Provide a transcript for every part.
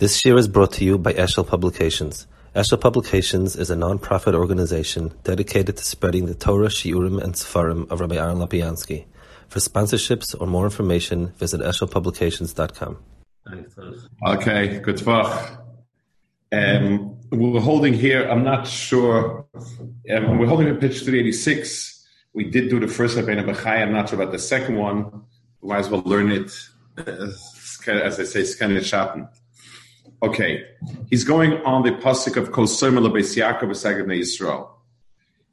This year is brought to you by Eshel Publications. Eshel Publications is a non-profit organization dedicated to spreading the Torah, Shiurim, and Sefarim of Rabbi Aaron Lopiansky. For sponsorships or more information, visit eshelpublications.com. Okay, good talk. Um, we're holding here, I'm not sure, um, we're holding a pitch 386. We did do the first Rabbeinu Bechai, I'm not sure about the second one. We might as well learn it, uh, as I say, scan it shopping. Okay, he's going on the pasuk of Kosomer Lebeis Yaakov Yisrael.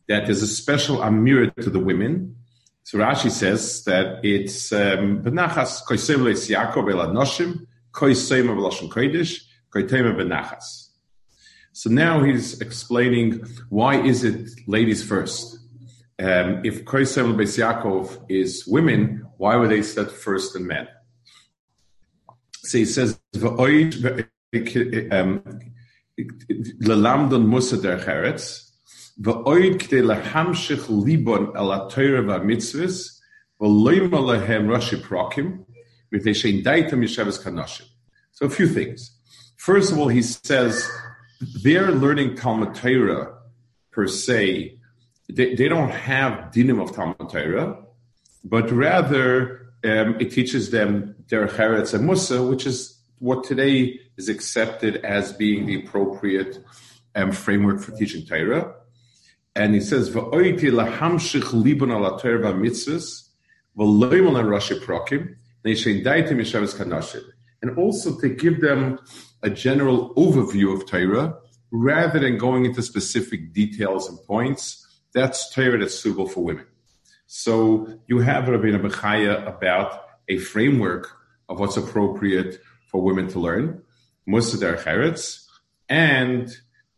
That there's a special amir to the women. So Rashi says that it's um, benachas Kosomer Lebeis Yaakov El Anoshim Kosomer Velashon Kodesh Koitema benachas. So now he's explaining why is it ladies first. Um, if Kosomer Lebeis Yaakov is women, why were they set first than men? So he says ללמדון מוסא דרך ארץ, ואויד כדי להמשיך ליבון אל התוירה והמצווס, ולא ימה להם ראשי פרוקים, מפני שאין דייתם ישבס כנושים. So a few things. First of all, he says they're learning Talmud Torah per se. They, they don't have dinim of Talmud Torah, but rather um, it teaches them their Cheretz and Musa, which is what today is accepted as being the appropriate um, framework for teaching Torah. And he says. And also to give them a general overview of Torah, rather than going into specific details and points. That's Torah that's suitable for women. So you have Rabbeinu Bechaya about a framework of what's appropriate for women to learn, Musa der Cheretz, and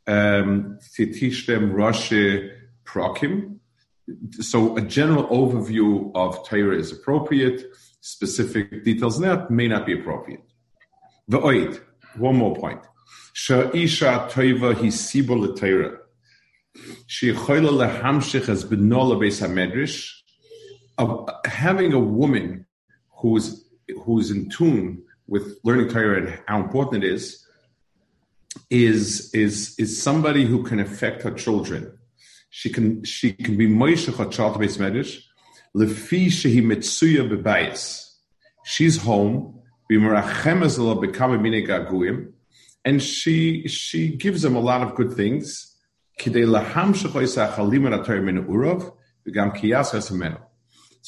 um, to teach them Rashi Prokim. So a general overview of Torah is appropriate. Specific details that may not be appropriate. V'oid, one more point. Sha'isha toiva hisibo l'Torah. She'choila lehamshich as benola beis hamedrash. Of having a woman who's who's in tune with learning Torah and how important it is, is is is somebody who can affect her children. She can she can be Moshe child based medrash. Lefi shehi mitsuya bebayis. She's home. And she she gives them a lot of good things. So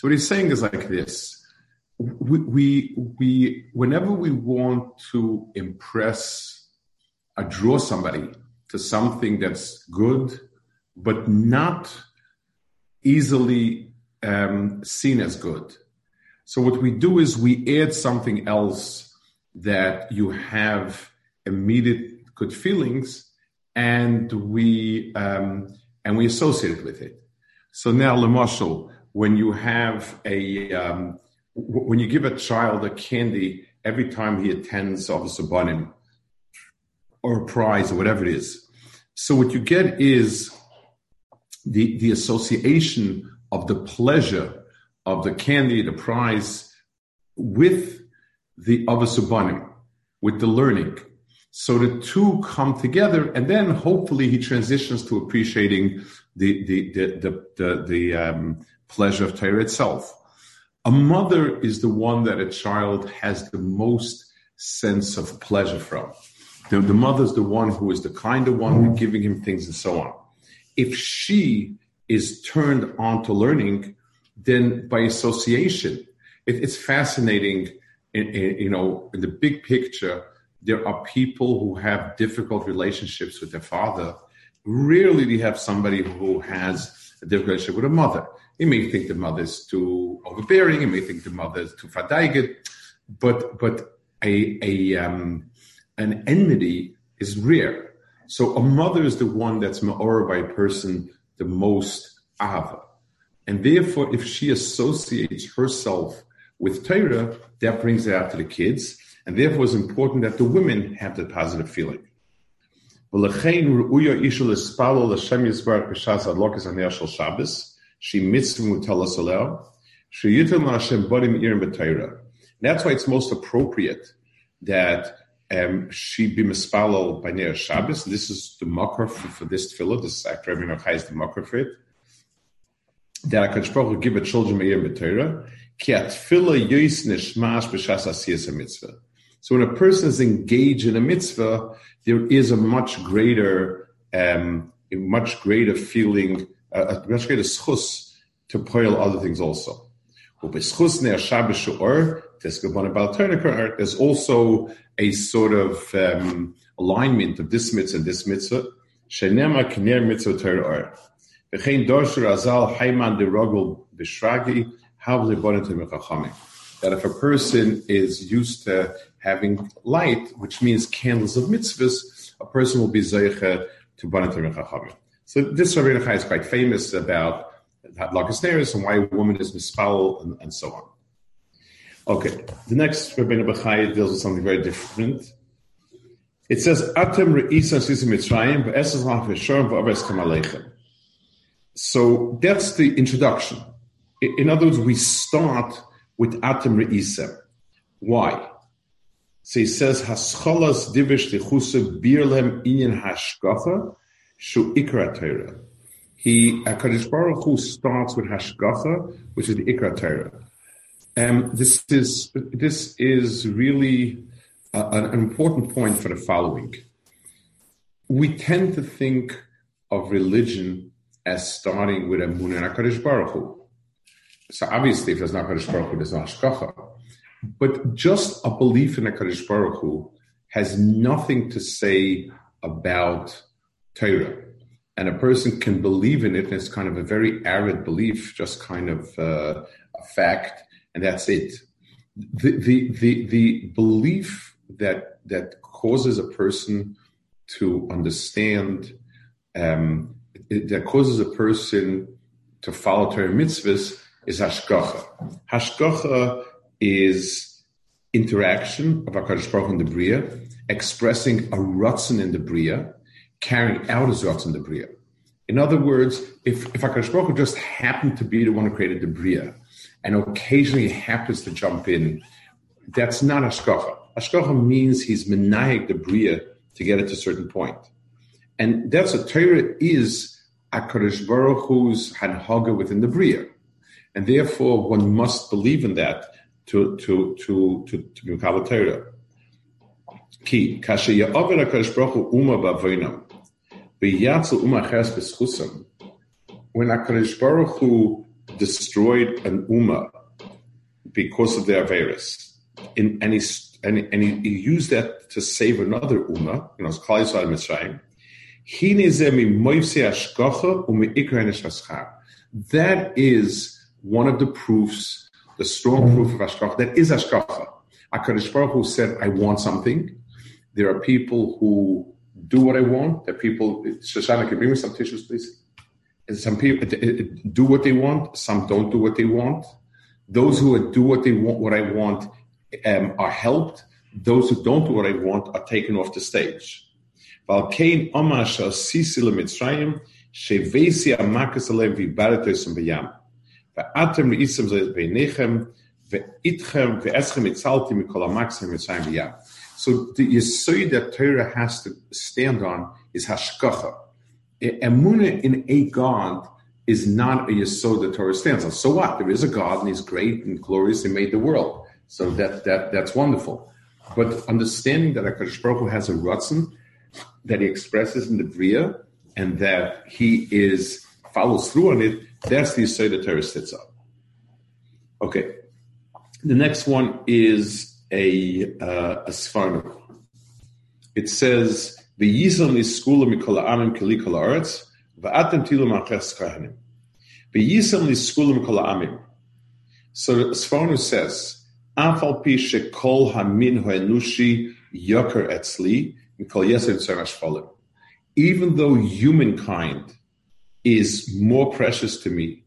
what he's saying is like this we, we, whenever we want to impress or draw somebody to something that's good, but not easily um, seen as good. So what we do is we add something else that you have immediate good feelings, and we um, and we associate it with it. So now, Lamashal, when you have a um, when you give a child a candy every time he attends Avos U'Banim or a prize or whatever it is. So what you get is the, the association of the pleasure of the candy, the prize with the Avos U'Banim, with the learning. So the two come together, and then hopefully he transitions to appreciating the the the the, the, the um, pleasure of Torah itself. A mother is the one that a child has the most sense of pleasure from. The, the mother is the one who is the kinder one, giving him things and so on. If she is turned on to learning, then by association, it, it's fascinating. In, in, you know, in the big picture, there are people who have difficult relationships with their father. Rarely do you have somebody who has a difficult relationship with a mother. He may think the mother's too overbearing. He may think the mother's too fadaiget, but but a a um, an enmity is rare. So a mother is the one that's ma'or by a person the most ava, and therefore, if she associates herself with Torah, that brings it out to the kids, and therefore, it's important that the women have the positive feeling. Shabbos she mitzvah mutala salel. She yitam Hashem barim irim b'Torah. That's why it's most appropriate that um, she be mispalo by near Shabbos. This is the mocker for, for this tefillah. This is actually Rabbi Nachai is the mocker for it. That HaKadosh Baruch give a children me'ir b'Torah, ki atfila yois nishmash b'shas asiyas mitzvah. So when a person is engaged in a mitzvah, there is a much greater, um, a much greater feeling, uh, a much greater schus to poil other things also. There's also a sort of um, alignment of this mitzvah and this mitzvah. Shenema k'ner mitzvah Torah V'chein dorsher azal hayman de rogel b'shragi hav mechachamim. That if a person is used to having light, which means candles of mitzvahs, a person will be zeicha to bonetim mechachamim. So this Rabbi Nachai is quite famous about Lakas and why a woman is mispal and, and so on. Okay, the next Rabbeinu Bechai deals with something very different. It says, Atem re'isa sisim mitzrayim v'esas la'afeshor v'aves kamalechem. So that's the introduction. In other words, we start with Atem re'isa. Why? So he says, Hascholas divish lichusa birlem inyan hashgacha shu ikra Torah. He, HaKadosh Baruch Hu starts with Hashgacha, which is the Ikra Torah. Um, this is this is really uh, an important point for the following. We tend to think of religion as starting with a Mun and Baruch Hu. So obviously, if there's not HaKadosh Baruch Hu, there's no Hashgacha. But just a belief in HaKadosh Baruch Hu has nothing to say about Torah. And a person can believe in it, and it's kind of a very arid belief, just kind of uh, a fact and that's it. The, the, the, the belief that, that causes a person to understand, um, that causes a person to follow Torah mitzvahs is hashgacha. Hashgacha is interaction of HaKadosh Baruch in the Bria, expressing a rutzen in the Bria, carrying out his rutzen in the Bria. In other words, if, if HaKadosh Baruch just happened to be the one who created the Bria, and occasionally happens to jump in, that's not Ashkacha. Ashkacha means he's menayik the Bria to get it to a certain point. And that's a Torah is HaKadosh Baruch Hu's Hanhaga within the Bria. And therefore, one must believe in that to, to, to, to, to be Kabbalah Torah. Ki, kashe ya'aver HaKadosh Baruch Hu uma ba'voinam, v'yatzel uma ches b'schusam. When HaKadosh Baruch Hu destroyed an Ummah because of their virus. In, and, he, and, and he, he, used that to save another Ummah, you know, it's Klal Yisrael Mitzrayim. That is one of the proofs, the strong proof of Ashkacha. That is Ashkacha. HaKadosh Baruch Hu said, I want something. There are people who do what I want. There are people, Shoshana, can you bring me some tissues, please? some people do what they want, some don't do what they want. Those who do what they want, what I want, um, are helped. Those who don't do what I want are taken off the stage. Valkein omasha sisi lemitzrayim shevesi amakas alev vibaratos b'yam. Ve'atem le'isem beinechem ve'itchem ve'eschem itzalti mikol amakas mitzrayim b'yam. So the yesod that Torah has to stand on is hashkacha Emuna in a God is not a yesod the Torah stands on. So what? There is a God and He's great and glorious. and made the world, so that that that's wonderful. But understanding that Hakadosh Baruch Hu has a rutzen that He expresses in the bria and that He is follows through on it, that's the yesod the Torah sits up. Okay, the next one is a uh, a Sforno. It says V'yizon liskula mikol ha'amim keli kol ha'aretz, v'atem tilu ma'aches kahanim. V'yizon liskula mikol ha'amim. So Sforno says, Afal pi shekol hamin ha'enushi yoker etzli, mikol tzerash folim. Even though humankind is more precious to me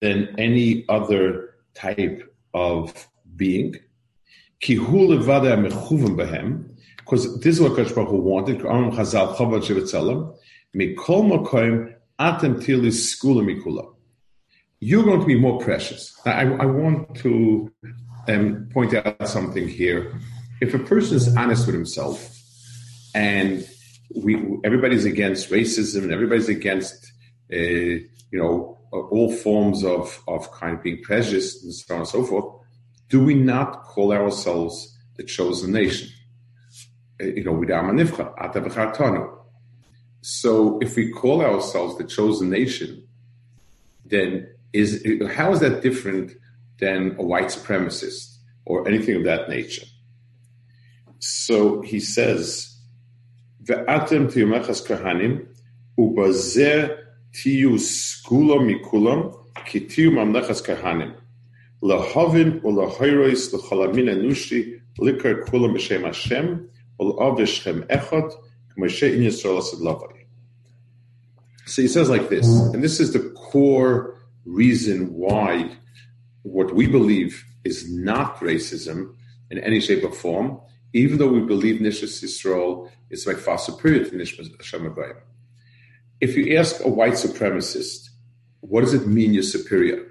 than any other type of being, because this is what Kosh Baruch wanted. You're going to be more precious. I, I want to um, point out something here. if a person is honest with himself and we everybody's against racism and everybody's against you know, all forms of, of kind of being prejudiced and so on and so forth, do we not call ourselves the chosen nation? Eh, you know. So if we call ourselves the chosen nation, then is how is that different than a white supremacist or anything of that nature? So he says, Ve'atem tiyu skula mikulam kitiyu mamlechas kahanim lahovin ulahoyrois lechalamin anushi likar kulam b'shem Hashem ulavishchem echad k'moshe in Yisrael asid So he says like this, and this is the core reason why what we believe is not racism in any shape or form, even though we believe Nishas Yisrael is like far superior to Nishas Hashem Abayim. If you ask a white supremacist, what does it mean you're superior?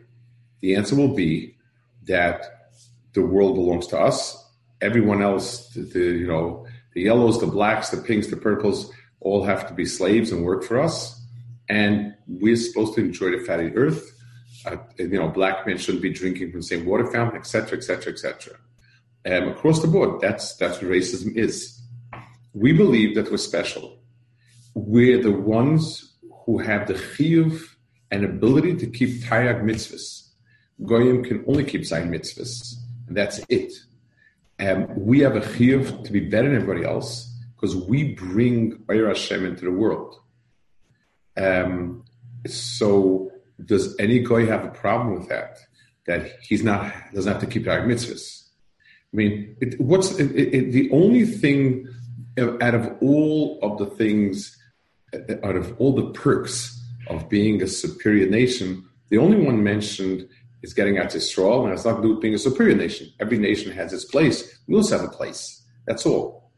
The answer will be that the world belongs to us. Everyone else, the, the you know, the yellows, the blacks, the pinks, the purples, all have to be slaves and work for us. And we're supposed to enjoy the fatty earth. Uh, you know, black men shouldn't be drinking from the same water fountain, etc., etc., etc. Across the board, that's that's what racism is we believe that we're special. We're the ones who have the chiyuv and ability to keep tayag mitzvahs. Goyim can only keep zayin mitzvahs, and that's it. Um, we have a chiyuv to be better than everybody else because we bring Oyer Hashem into the world. Um, so, does any goy have a problem with that? That he's not doesn't have to keep tayag mitzvahs. I mean, it, what's it, it, the only thing out of all of the things, out of all the perks of being a superior nation, the only one mentioned is getting out to straw, and it's not to do with being a superior nation. Every nation has its place. We also have a place. That's all.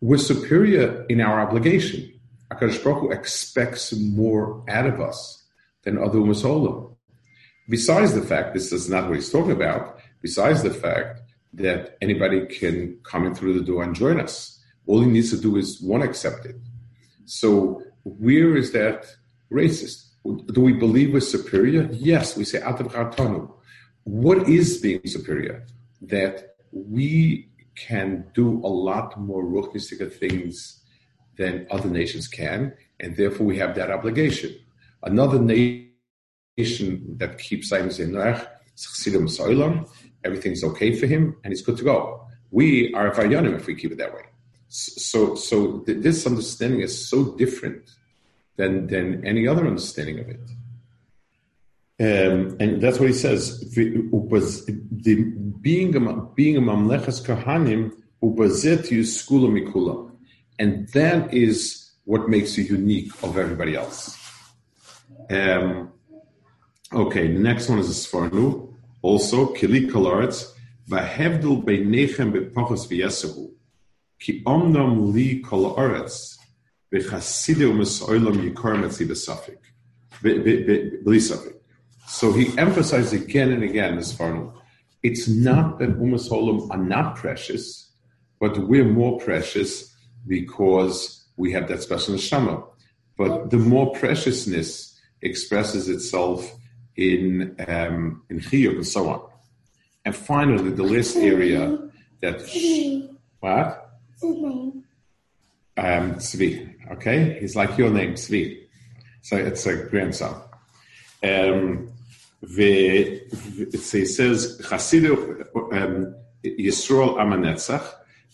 We're superior in our obligation. Akadosh Baruch Hu expects more out of us than other Umasolim. Besides the fact, this is not what he's talking about, besides the fact that anybody can come in through the door and join us. All he needs to do is one accept it. So where is that racist? Do we believe we're superior? Yes, we say Atav What is being superior? That we can do a lot more ruchnistic things than other nations can, and therefore we have that obligation. Another nation that keeps saying everything's okay for him, and he's good to go. We are Varyanim if we keep it that way. So, so this understanding is so different than than any other understanding of it. Um, and that's what he says. The being a being a mamleches kahanim ubazet skula mikula, and that is what makes you unique of everybody else. Um, okay, the next one is a Sforno. Also, kili kolaretz vahevdil beinechem bepachos v'yesahu. Ki omnam li kol oretz v'chaside u'mesoilam yikor metzi b'safik. So he emphasized again and again this Farnum. It's not that Umas are not precious, but we're more precious because we have that special neshama. But the more preciousness expresses itself in um, in chiyuv and so on. And finally, the last area that what his name? Um, Tzvi. Okay, he's like your name, Tzvi. So it's a grandson. Um, he says, Chasidu um, Yisrael Amanetzach,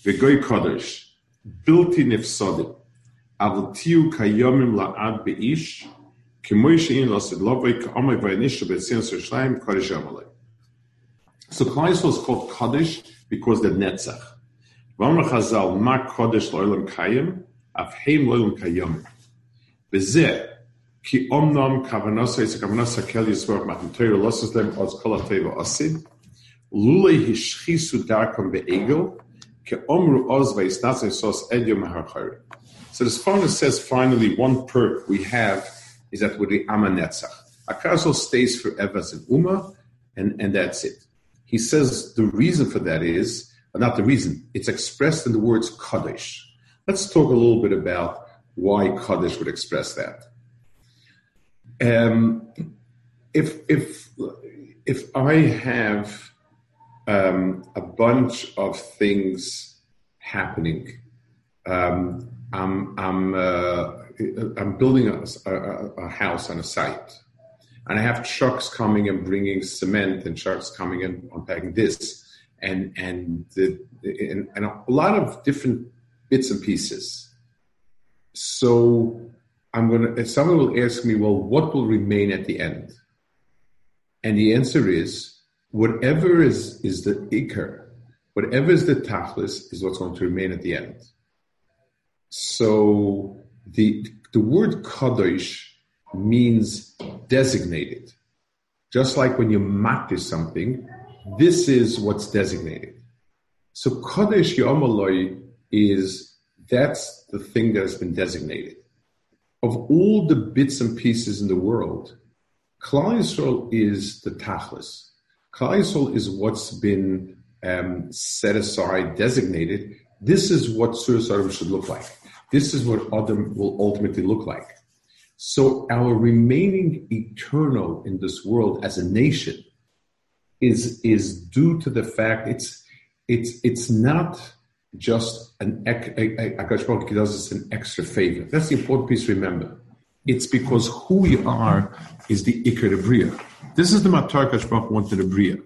Vegoy Kodesh, Bilti Nifsodim, Tiu Kayomim La'ad Be'ish, K'moy She'in Losid Lovay K'omay Vaynish Be'tzin Sushlayim Kodesh Amalei. So Klai is called Kodesh because the Netzach. V'amr Chazal, ma kodesh kayim, ki omnom is kel yisvor matan oz hishchisu darkom ke omru oz sos. So the Sforno says finally one perk we have is that we're the Amanetzach. castle stays forever as an Ummah, and, and that's it. He says the reason for that is not the reason. It's expressed in the words Kaddish. Let's talk a little bit about why Kaddish would express that. Um, if if if I have um, a bunch of things happening, um, I'm I'm uh, I'm building a, a, a, house on a site, and I have trucks coming and bringing cement, and trucks coming and unpacking this, and and the and, and a lot of different bits and pieces. So I'm gonna. Someone will ask me, well, what will remain at the end? And the answer is whatever is is the ikr, whatever is the tachlis, is what's going to remain at the end. So the the word kadosh means designated. Just like when you matir something, this is what's designated. So Kodesh Yomaloi is that's the thing that has been designated. Of all the bits and pieces in the world, Klal Yisrael is the tachlis. Klal Yisrael is what's been um, set aside, designated. This is what Surah should look like. This is what Adam will ultimately look like. So our remaining eternal in this world as a nation is is due to the fact it's it's it's not just an Akash does us an extra favor. That's the important piece remember. It's because who we are is the Ikar Bria. This is the Matar Kashbach wanted a.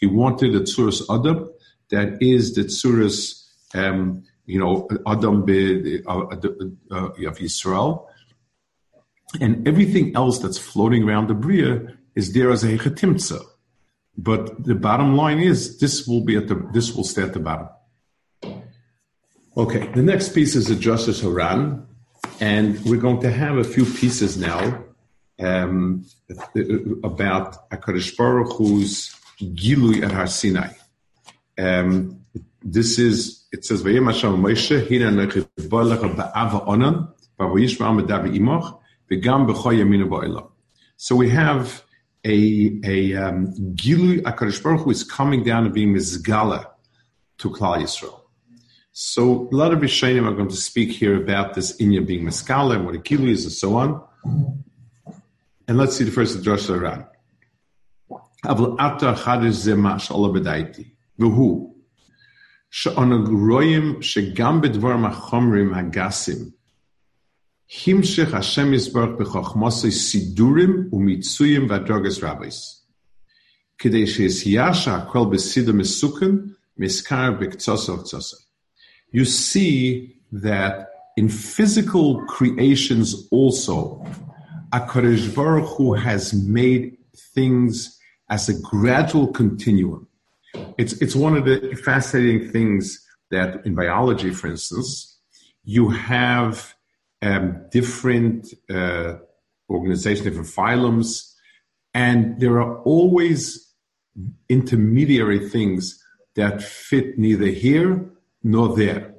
He wanted a Tsuras Adam that is the Tsuras, um, you know, Adam be, uh, uh, uh, of Yisrael. And everything else that's floating around the Bria is there as a Hechatimtza. But the bottom line is this will be at the this will stay at the bottom. Okay, the next piece is the Drashos HaRan, and we're going to have a few pieces now um, about Hakadosh Baruch Hu's Gilui at Har Sinai. Um, this is it says Vayem Hashem Moshe Hina Nechibbalach Ba'ava Onan Ba'Vayishma Amadav Imoch V'Gam B'Choy Yaminu Ba'Olam. So we have a a um, Gilu Akadosh Baruch Hu is coming down and being Mizgala to Klal Yisrael. So a lot of Rishonim are going to speak here about this Inya being Mizgala and what a Gilu is and so on. And let's see the first Drosh Aran. Avl Atar Chadish Zemash Ola Bedaiti V'hu She'onag Royim She'gam Bedvar Machomrim Hagasim Himshech Hashem Yisbarach b'chochmosei sidurim umitzuyim v'adrogas rabbis. K'dei she'is yasha hakol b'sida mesukin miskar b'ktsosov tsosov. You see that in physical creations also, HaKadosh Baruch Hu has made things as a gradual continuum. It's, it's one of the fascinating things that in biology, for instance, you have um, different uh, organizations, different phylums, and there are always intermediary things that fit neither here nor there.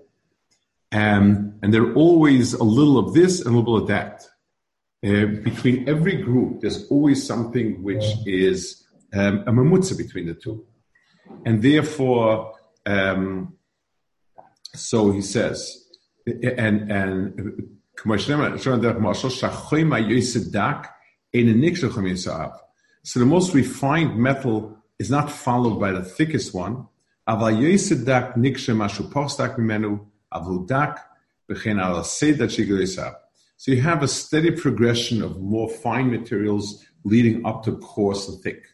Um, and there are always a little of this and a little of that. Uh, between every group, there's always something which is um, a mamutza between the two. And therefore, um, so he says, and, and so the most refined metal is not followed by the thickest one. So you have a steady progression of more fine materials leading up to coarse and thick.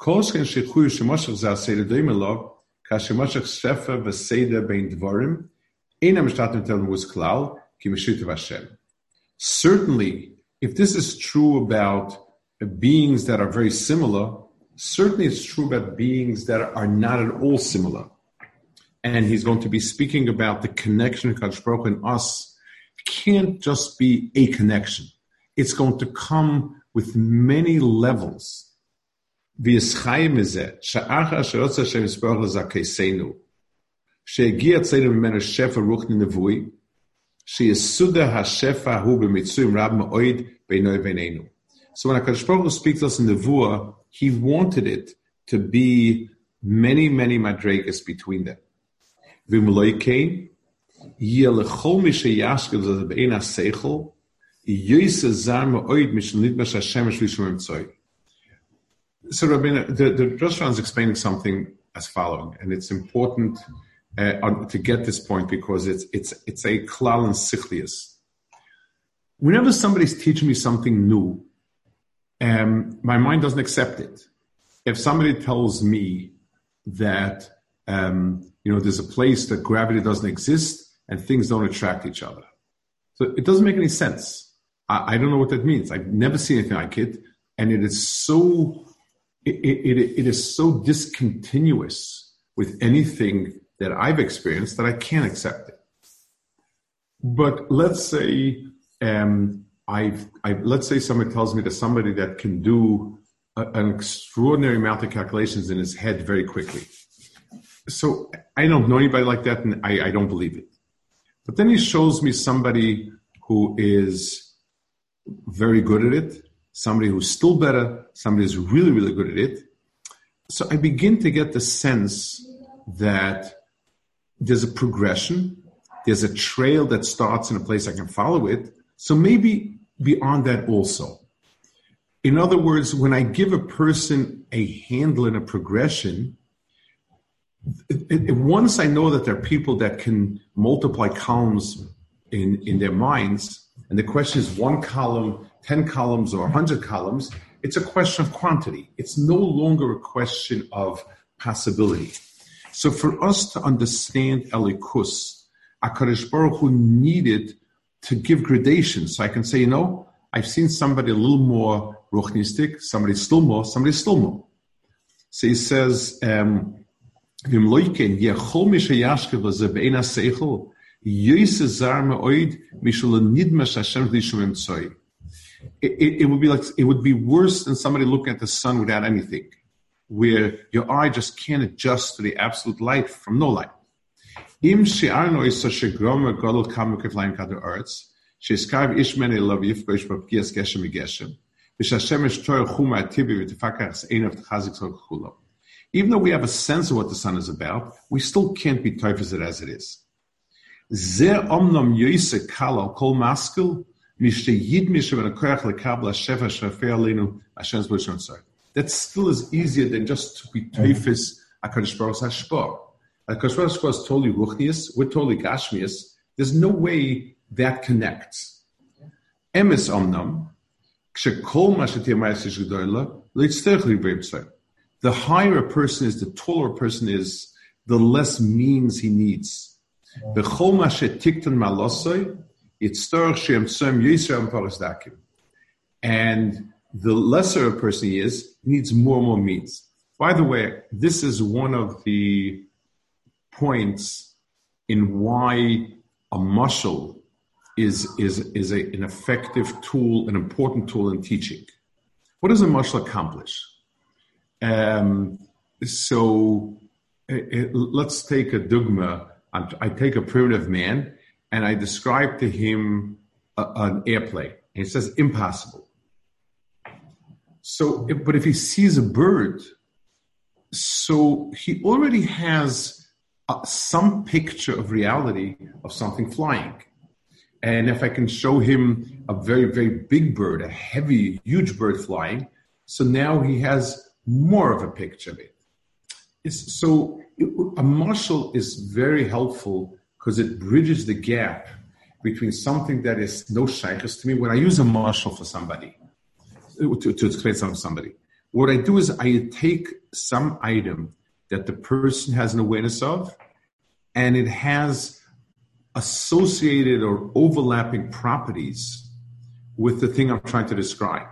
כל שכן שחוי שמושך זה הסדר דומה לו, Certainly, if this is true about beings that are very similar, certainly it's true about beings that are not at all similar. And he's going to be speaking about the connection of Kadosh Baruch and us can't just be a connection. It's going to come with many levels וישחי מזה, שאחר שרוצה השם יספור לזכיסנו, שהגיע אצלנו ממנו שפע רוחני נבואי, שיסודה השפע הוא במצויים רב מאוד בינו ובינינו. So when HaKadosh Baruch Hu speaks to us in the Vua, he wanted it to be many, many madregas between them. V'mloikein, yeh lechol mi sheyashkev zeh be'en ha-seichel, yose zar me'oid mishal nidmash Hashem shvishum emtzoi. So Rabbeinu, the, the is explaining something as following, and it's important uh, to get this point because it's it's it's a klal and sichlius. Whenever somebody's teaching me something new, um, my mind doesn't accept it. If somebody tells me that um, you know there's a place that gravity doesn't exist and things don't attract each other, so it doesn't make any sense. I, I don't know what that means. I've never seen anything like it, and it is so it, it, it is so discontinuous with anything that I've experienced that I can't accept it. But let's say um, I've, I, let's say somebody tells me that somebody that can do a, an extraordinary amount of calculations in his head very quickly. So I don't know anybody like that, and I, I don't believe it. But then he shows me somebody who is very good at it, somebody who's still better, somebody who's really, really good at it. So I begin to get the sense that there's a progression, there's a trail that starts in a place I can follow it. So maybe beyond that also. In other words, when I give a person a handle and a progression, it, it, once I know that there are people that can multiply columns in, in their minds, and the question is one column 10 columns or 100 columns, it's a question of quantity. It's no longer a question of possibility. So for us to understand Elikus, Akarish Baruch Hu needed to give gradations. So I can say, you know, I've seen somebody a little more ruchnistic, somebody still more, somebody still more. So he says, um, it, it, would be like it would be worse than somebody looking at the sun without anything, where your eye just can't adjust to the absolute light from no light. Im she'arno is such a gromer gadol kamek line kader arts, she'eskav ishmene love yifkosh b'pkias geshem geshem, v'shashemesh tor chuma atibi v'tefakach ein of tchazik sol chulo. Even though we have a sense of what the sun is about, we still can't be typhus it as it is. Ze omnom yoise kala kol maskil that still is easier than just to be teifis HaKadosh Baruch HaShpor. HaKadosh Baruch HaShpor is totally ruchnius, we're totally gashmius. There's no way that connects. Emes omnam, the higher a person is, the taller a person is, the less means he needs. And the lesser a person is, needs more and more means. By the way, this is one of the points in why a mashal is, is, is a, an effective tool, an important tool in teaching. What does a mashal accomplish? Um, so it, it, let's take a dogma. I take a primitive man and I describe to him a, an airplane. And he says, impossible. So, but if he sees a bird, so he already has uh, some picture of reality of something flying. And if I can show him a very, very big bird, a heavy, huge bird flying, so now he has more of a picture of it. It's, so a mashal is very helpful because it bridges the gap between something that is no shaykhs to me. When I use a mashal for somebody, to, to explain something to somebody, what I do is I take some item that the person has an awareness of, and it has associated or overlapping properties with the thing I'm trying to describe.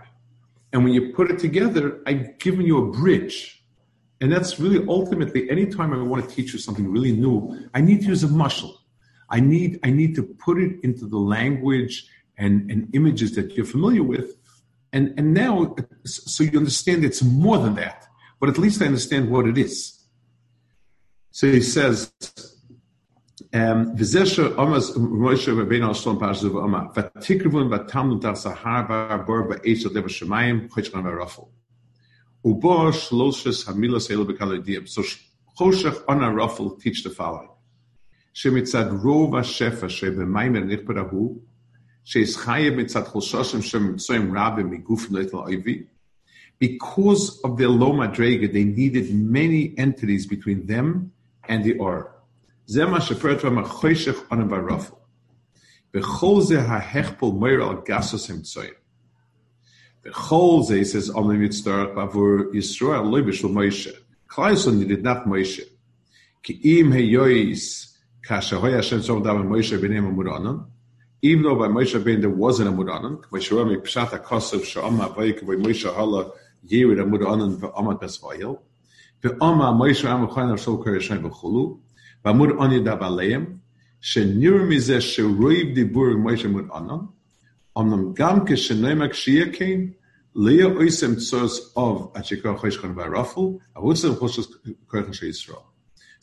And when you put it together, I've given you a bridge and that's really ultimately, anytime I want to teach you something really new, I need to use a mashal. I need I need to put it into the language and, and images that you're familiar with. And and now so you understand it's more than that, but at least I understand what it is. So he says um, so Choshech on a ruffle teach the following. שמצד רוב השפע שבמים הנכבד ההוא, שיש חייב מצד חולשושם שמצויים רבים מגוף נטל אויבי, because of their low madrega, they needed many entities between them and the or. זה מה שפרט רמה חושך אונם ברפל. בכל זה ההכפל מויר על גסוס המצויים. בכל זה, he says, אומרים יצטרך בעבור ישראל לא בשביל מוישה. Klaison needed not Moshe. Ki im heyois Kashahoya Hashem Sov Davar Moshe B'nei Amuranan. Even though by Moshe Ben there wasn't a Muranan, Moshe Pshat HaKosav Sha'ama Vayik Vay Moshe Hala Yirid Amuranan V'Amat Besvayil. V'Ama Moshe Amachan Arshol Kor Yishan V'Chulu. V'Amur Ani Davaleim. Shenir Mizeh Sheroiv Dibur Moshe Muranan. Omnam Gam Kishenoimak Shiyakein. Leah Oisem Tzos of Achikor Choshchan V'Arafel. Avutzem Choshchan Koyach Yisrael.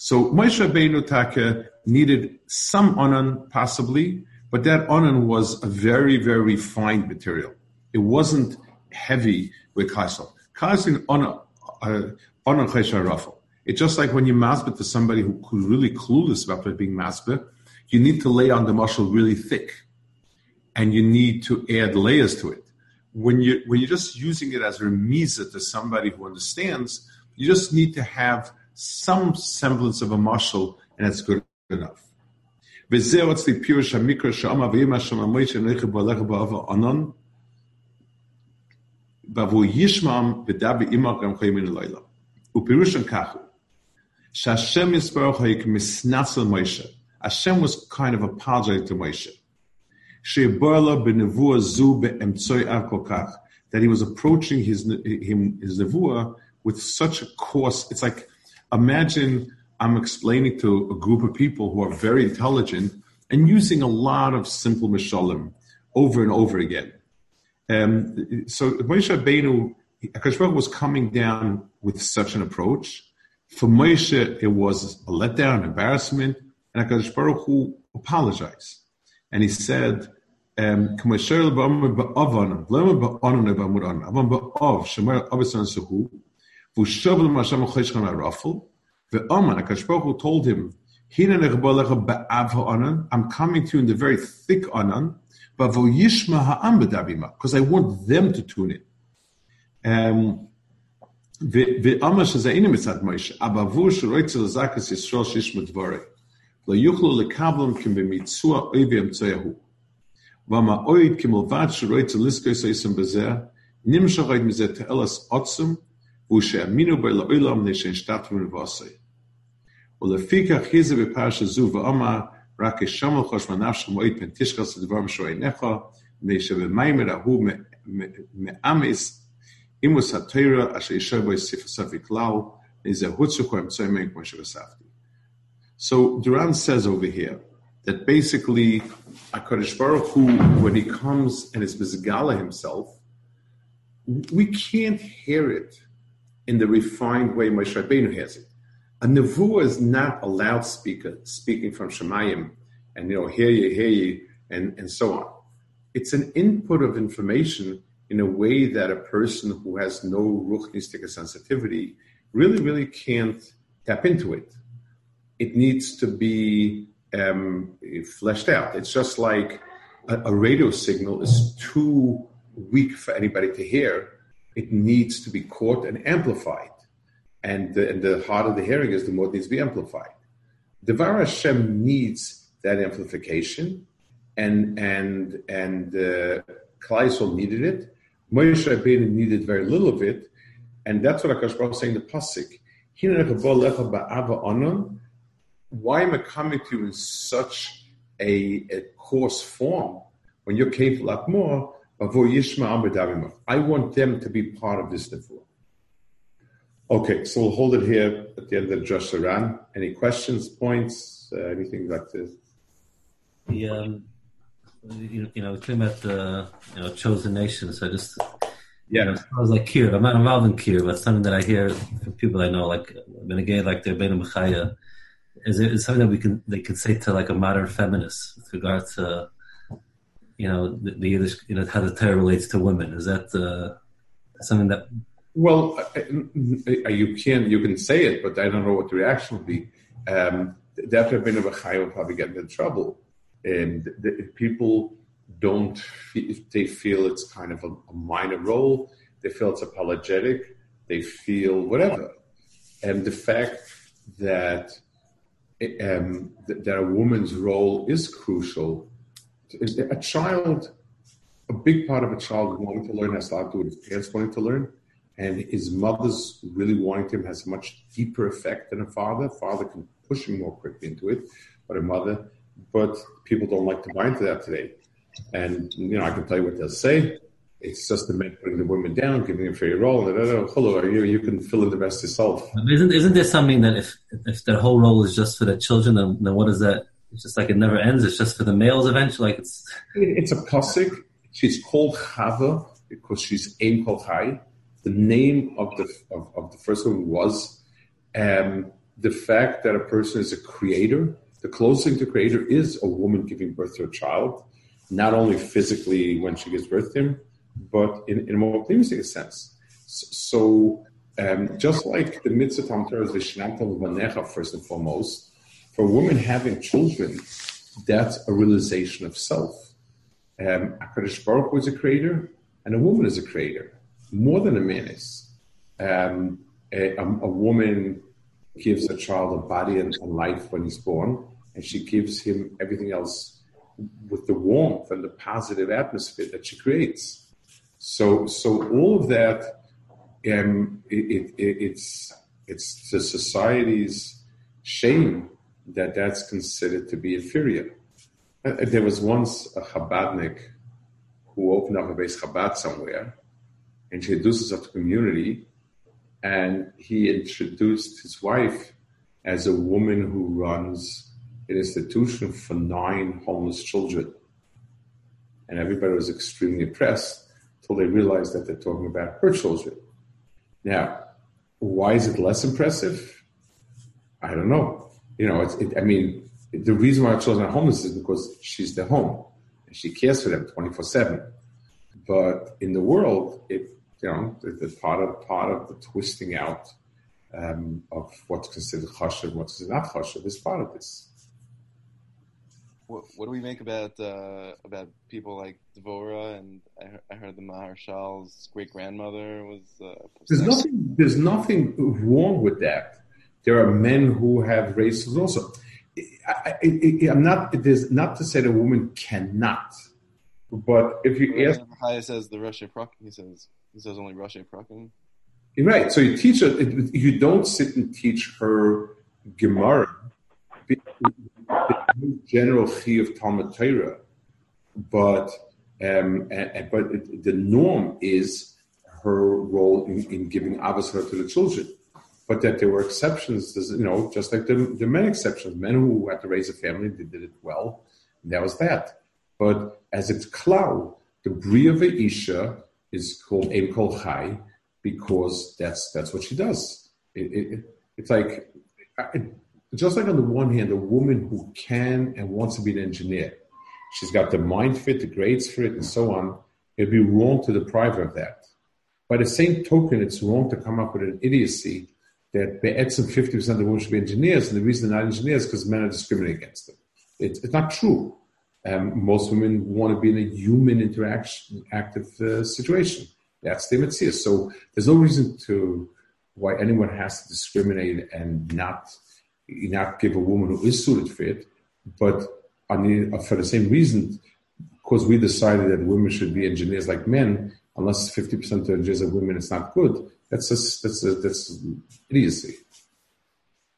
So Moshe Rabbeinu Taka needed some onan, possibly, but that onan was a very, very fine material. It wasn't heavy with kaisel. Kaisel onan uh, onan rafel. It's just like when you masbet to somebody who, who's really clueless about being masbet, you need to lay on the mashal really thick, and you need to add layers to it when you when you're just using it as a remisa to somebody who understands, you just need to have some semblance of a mashal, and that's good enough. בעבור was kind of apologizing to that he was approaching his, his nevuah with such a course, it's like imagine I'm explaining to a group of people who are very intelligent and using a lot of simple mishalim over and over again. Um, so Moshe Rabbeinu, Akash was coming down with such an approach. For Moshe, it was a letdown, embarrassment, and Akash Baruch Hu apologized. And he said, um, כמו אשר באומר באובן, למה באונן באמורן, אבל באוב, שמר אבסן סהו, והוא שוב למה שם חשך מהרפל, ואומן, הקדוש ברוך הוא told him, הנה נכבוא לך באב האונן, I'm coming to you in the very thick אונן, אבל ישמע העם בדבימה, because I want them to tune in. Um, ואומר שזה אינה מצד מוישה, אבל עבור שרוצה לזקס ישראל שישמע דברי, לא יוכלו לקבלם כבמיצוע אויבי אמצעי ההוא. והמאויד כמלבד שרואה צליסקי סייסם בזה, נמשך עוד מזה תאלס עוצם, והוא שהאמינו בו לעולם נשן שטת ונבוסי. ולפי כך חיזה בפרשה זו ואומר, רק ישמל חוש מנפש מועד פן תשכס לדבר משור עיניך, מפני שבמיימר ההוא מאמס, אימוס התוירה אשר ישר בו יסיף הספי כלל, איזה הוצוקו אמצעי מן כמו שבספתי. So Duran says over here, that basically HaKadosh Baruch Hu, when he comes and is Mizgala himself, we can't hear it in the refined way Moshe Rabbeinu has it. A nevuah is not a loudspeaker speaking from Shemayim and, you know, hear you, hear you, and, and so on. It's an input of information in a way that a person who has no ruchnistic sensitivity really, really can't tap into it. It needs to be um, fleshed out. It's just like a, a, radio signal is too weak for anybody to hear. It needs to be caught and amplified. And the, and the harder the hearing is, the more it needs to be amplified. Devar Hashem needs that amplification, and and and uh, Kleisel needed it. Moshe Rabbeinu needed very little of it, and that's what Akash Baruch is saying. The pasuk why am I coming to you in such a, a coarse form when you're capable of more? I want them to be part of this nevuah. Okay, so we'll hold it here at the end of Drashos HaRan. Any questions, points, uh, anything like this? Yeah, um, you, you know, we came at the you know chosen nation, so just yeah, you know, I was like Kir. I'm not involved in Kir, but something that I hear from people I know, like Benegay, like they're Ben is it is something that we can they can say to like a modern feminist with regard to you know the, the Yiddish, you know how the Torah relates to women? Is that uh, something that? Well, you can you can say it, but I don't know what the reaction will be. Um, that Rabbi Bachai will probably get in trouble, and the, people don't feel, they feel it's kind of a, a minor role. They feel it's apologetic. They feel whatever, and the fact that um, that a woman's role is crucial. A child, a big part of a child wanting to learn has a lot to do with his parents wanting to learn, and his mother's really wanting him has a much deeper effect than a father. Father can push him more quickly into it, but a mother, but people don't like to buy into that today. And you know, I can tell you what they'll say. It's just the men putting the women down, giving them free role. And, hello, you you can fill in the rest yourself. Isn't isn't there something that if if the whole role is just for the children, then, then what is that? It's just like it never ends. It's just for the males eventually. Like it's it's a pasuk. She's called Chava because she's Kol Chai. The name of the of, of the first one was um, the fact that a person is a creator. The closest thing to creator is a woman giving birth to a child, not only physically when she gives birth to him, but in, in a more optimistic sense. So, um, just like the mitzvah Tam Torah is first and foremost, for women having children, that's a realization of self. Um, HaKadosh Baruch was a creator, and a woman is a creator, more than a man is. Um, a, a, a, woman gives a child a body and a life when he's born, and she gives him everything else with the warmth and the positive atmosphere that she creates. So, so all of that, um, it, it, it's it's the society's shame that that's considered to be inferior. Uh, there was once a Chabadnik who opened up a Beis Chabad somewhere, and introduced us to the community, and he introduced his wife as a woman who runs an institution for nine homeless children. And everybody was extremely impressed till they realized that they're talking about her children. Now, why is it less impressive? I don't know. You know, it's, it, I mean, the reason why our children are homeless is because she's their home and she cares for them 24 7. But in the world, it, you know, the, part of part of the twisting out um, of what's considered chashav and what's not chashav is part of this what, what do we make about uh, about people like Dvorah and I, I heard the Maharshal's great grandmother was. Uh, there's nothing. There's nothing wrong with that. There are men who have races also. I, am not. It is not to say that a woman cannot, but if you ask, Chaya says the Russia Prakin. He says he says only Russia Prakin. Right. So you teach her. You don't sit and teach her Gemara general chi of Talmud Torah, but um, and, but the norm is her role in, in giving avasar to the children. But that there were exceptions, you know, just like the, the men exceptions, men who had to raise a family, they did it well, that was that. But as it's klau, the bria of Isha is called Em Kol Chai because that's that's what she does. It, it, it's like it, just like on the one hand, a woman who can and wants to be an engineer, she's got the mind fit, the grades for it, and so on. It'd be wrong to deprive her of that. By the same token, it's wrong to come up with an idiocy that Be'etzim 50% of women should be engineers, and the reason they're not engineers is because men are discriminating against them. It's, it's not true. Um, most women want to be in a human interaction, active uh, situation. That's the mitzvah. So there's no reason to why anyone has to discriminate and not not give a woman who is suited for it, but the, for the same reason, because we decided that women should be engineers like men, unless 50% of engineers are women, it's not good. That's just, that's a, that's idiocy.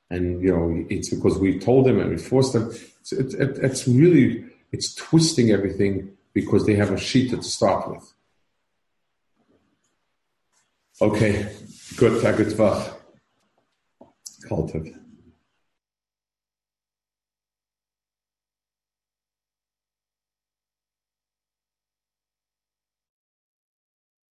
And you know, it's because we told them and we forced them. It's, it, it, it's really it's twisting everything because they have a sheet to start with. Okay, good. Good. Called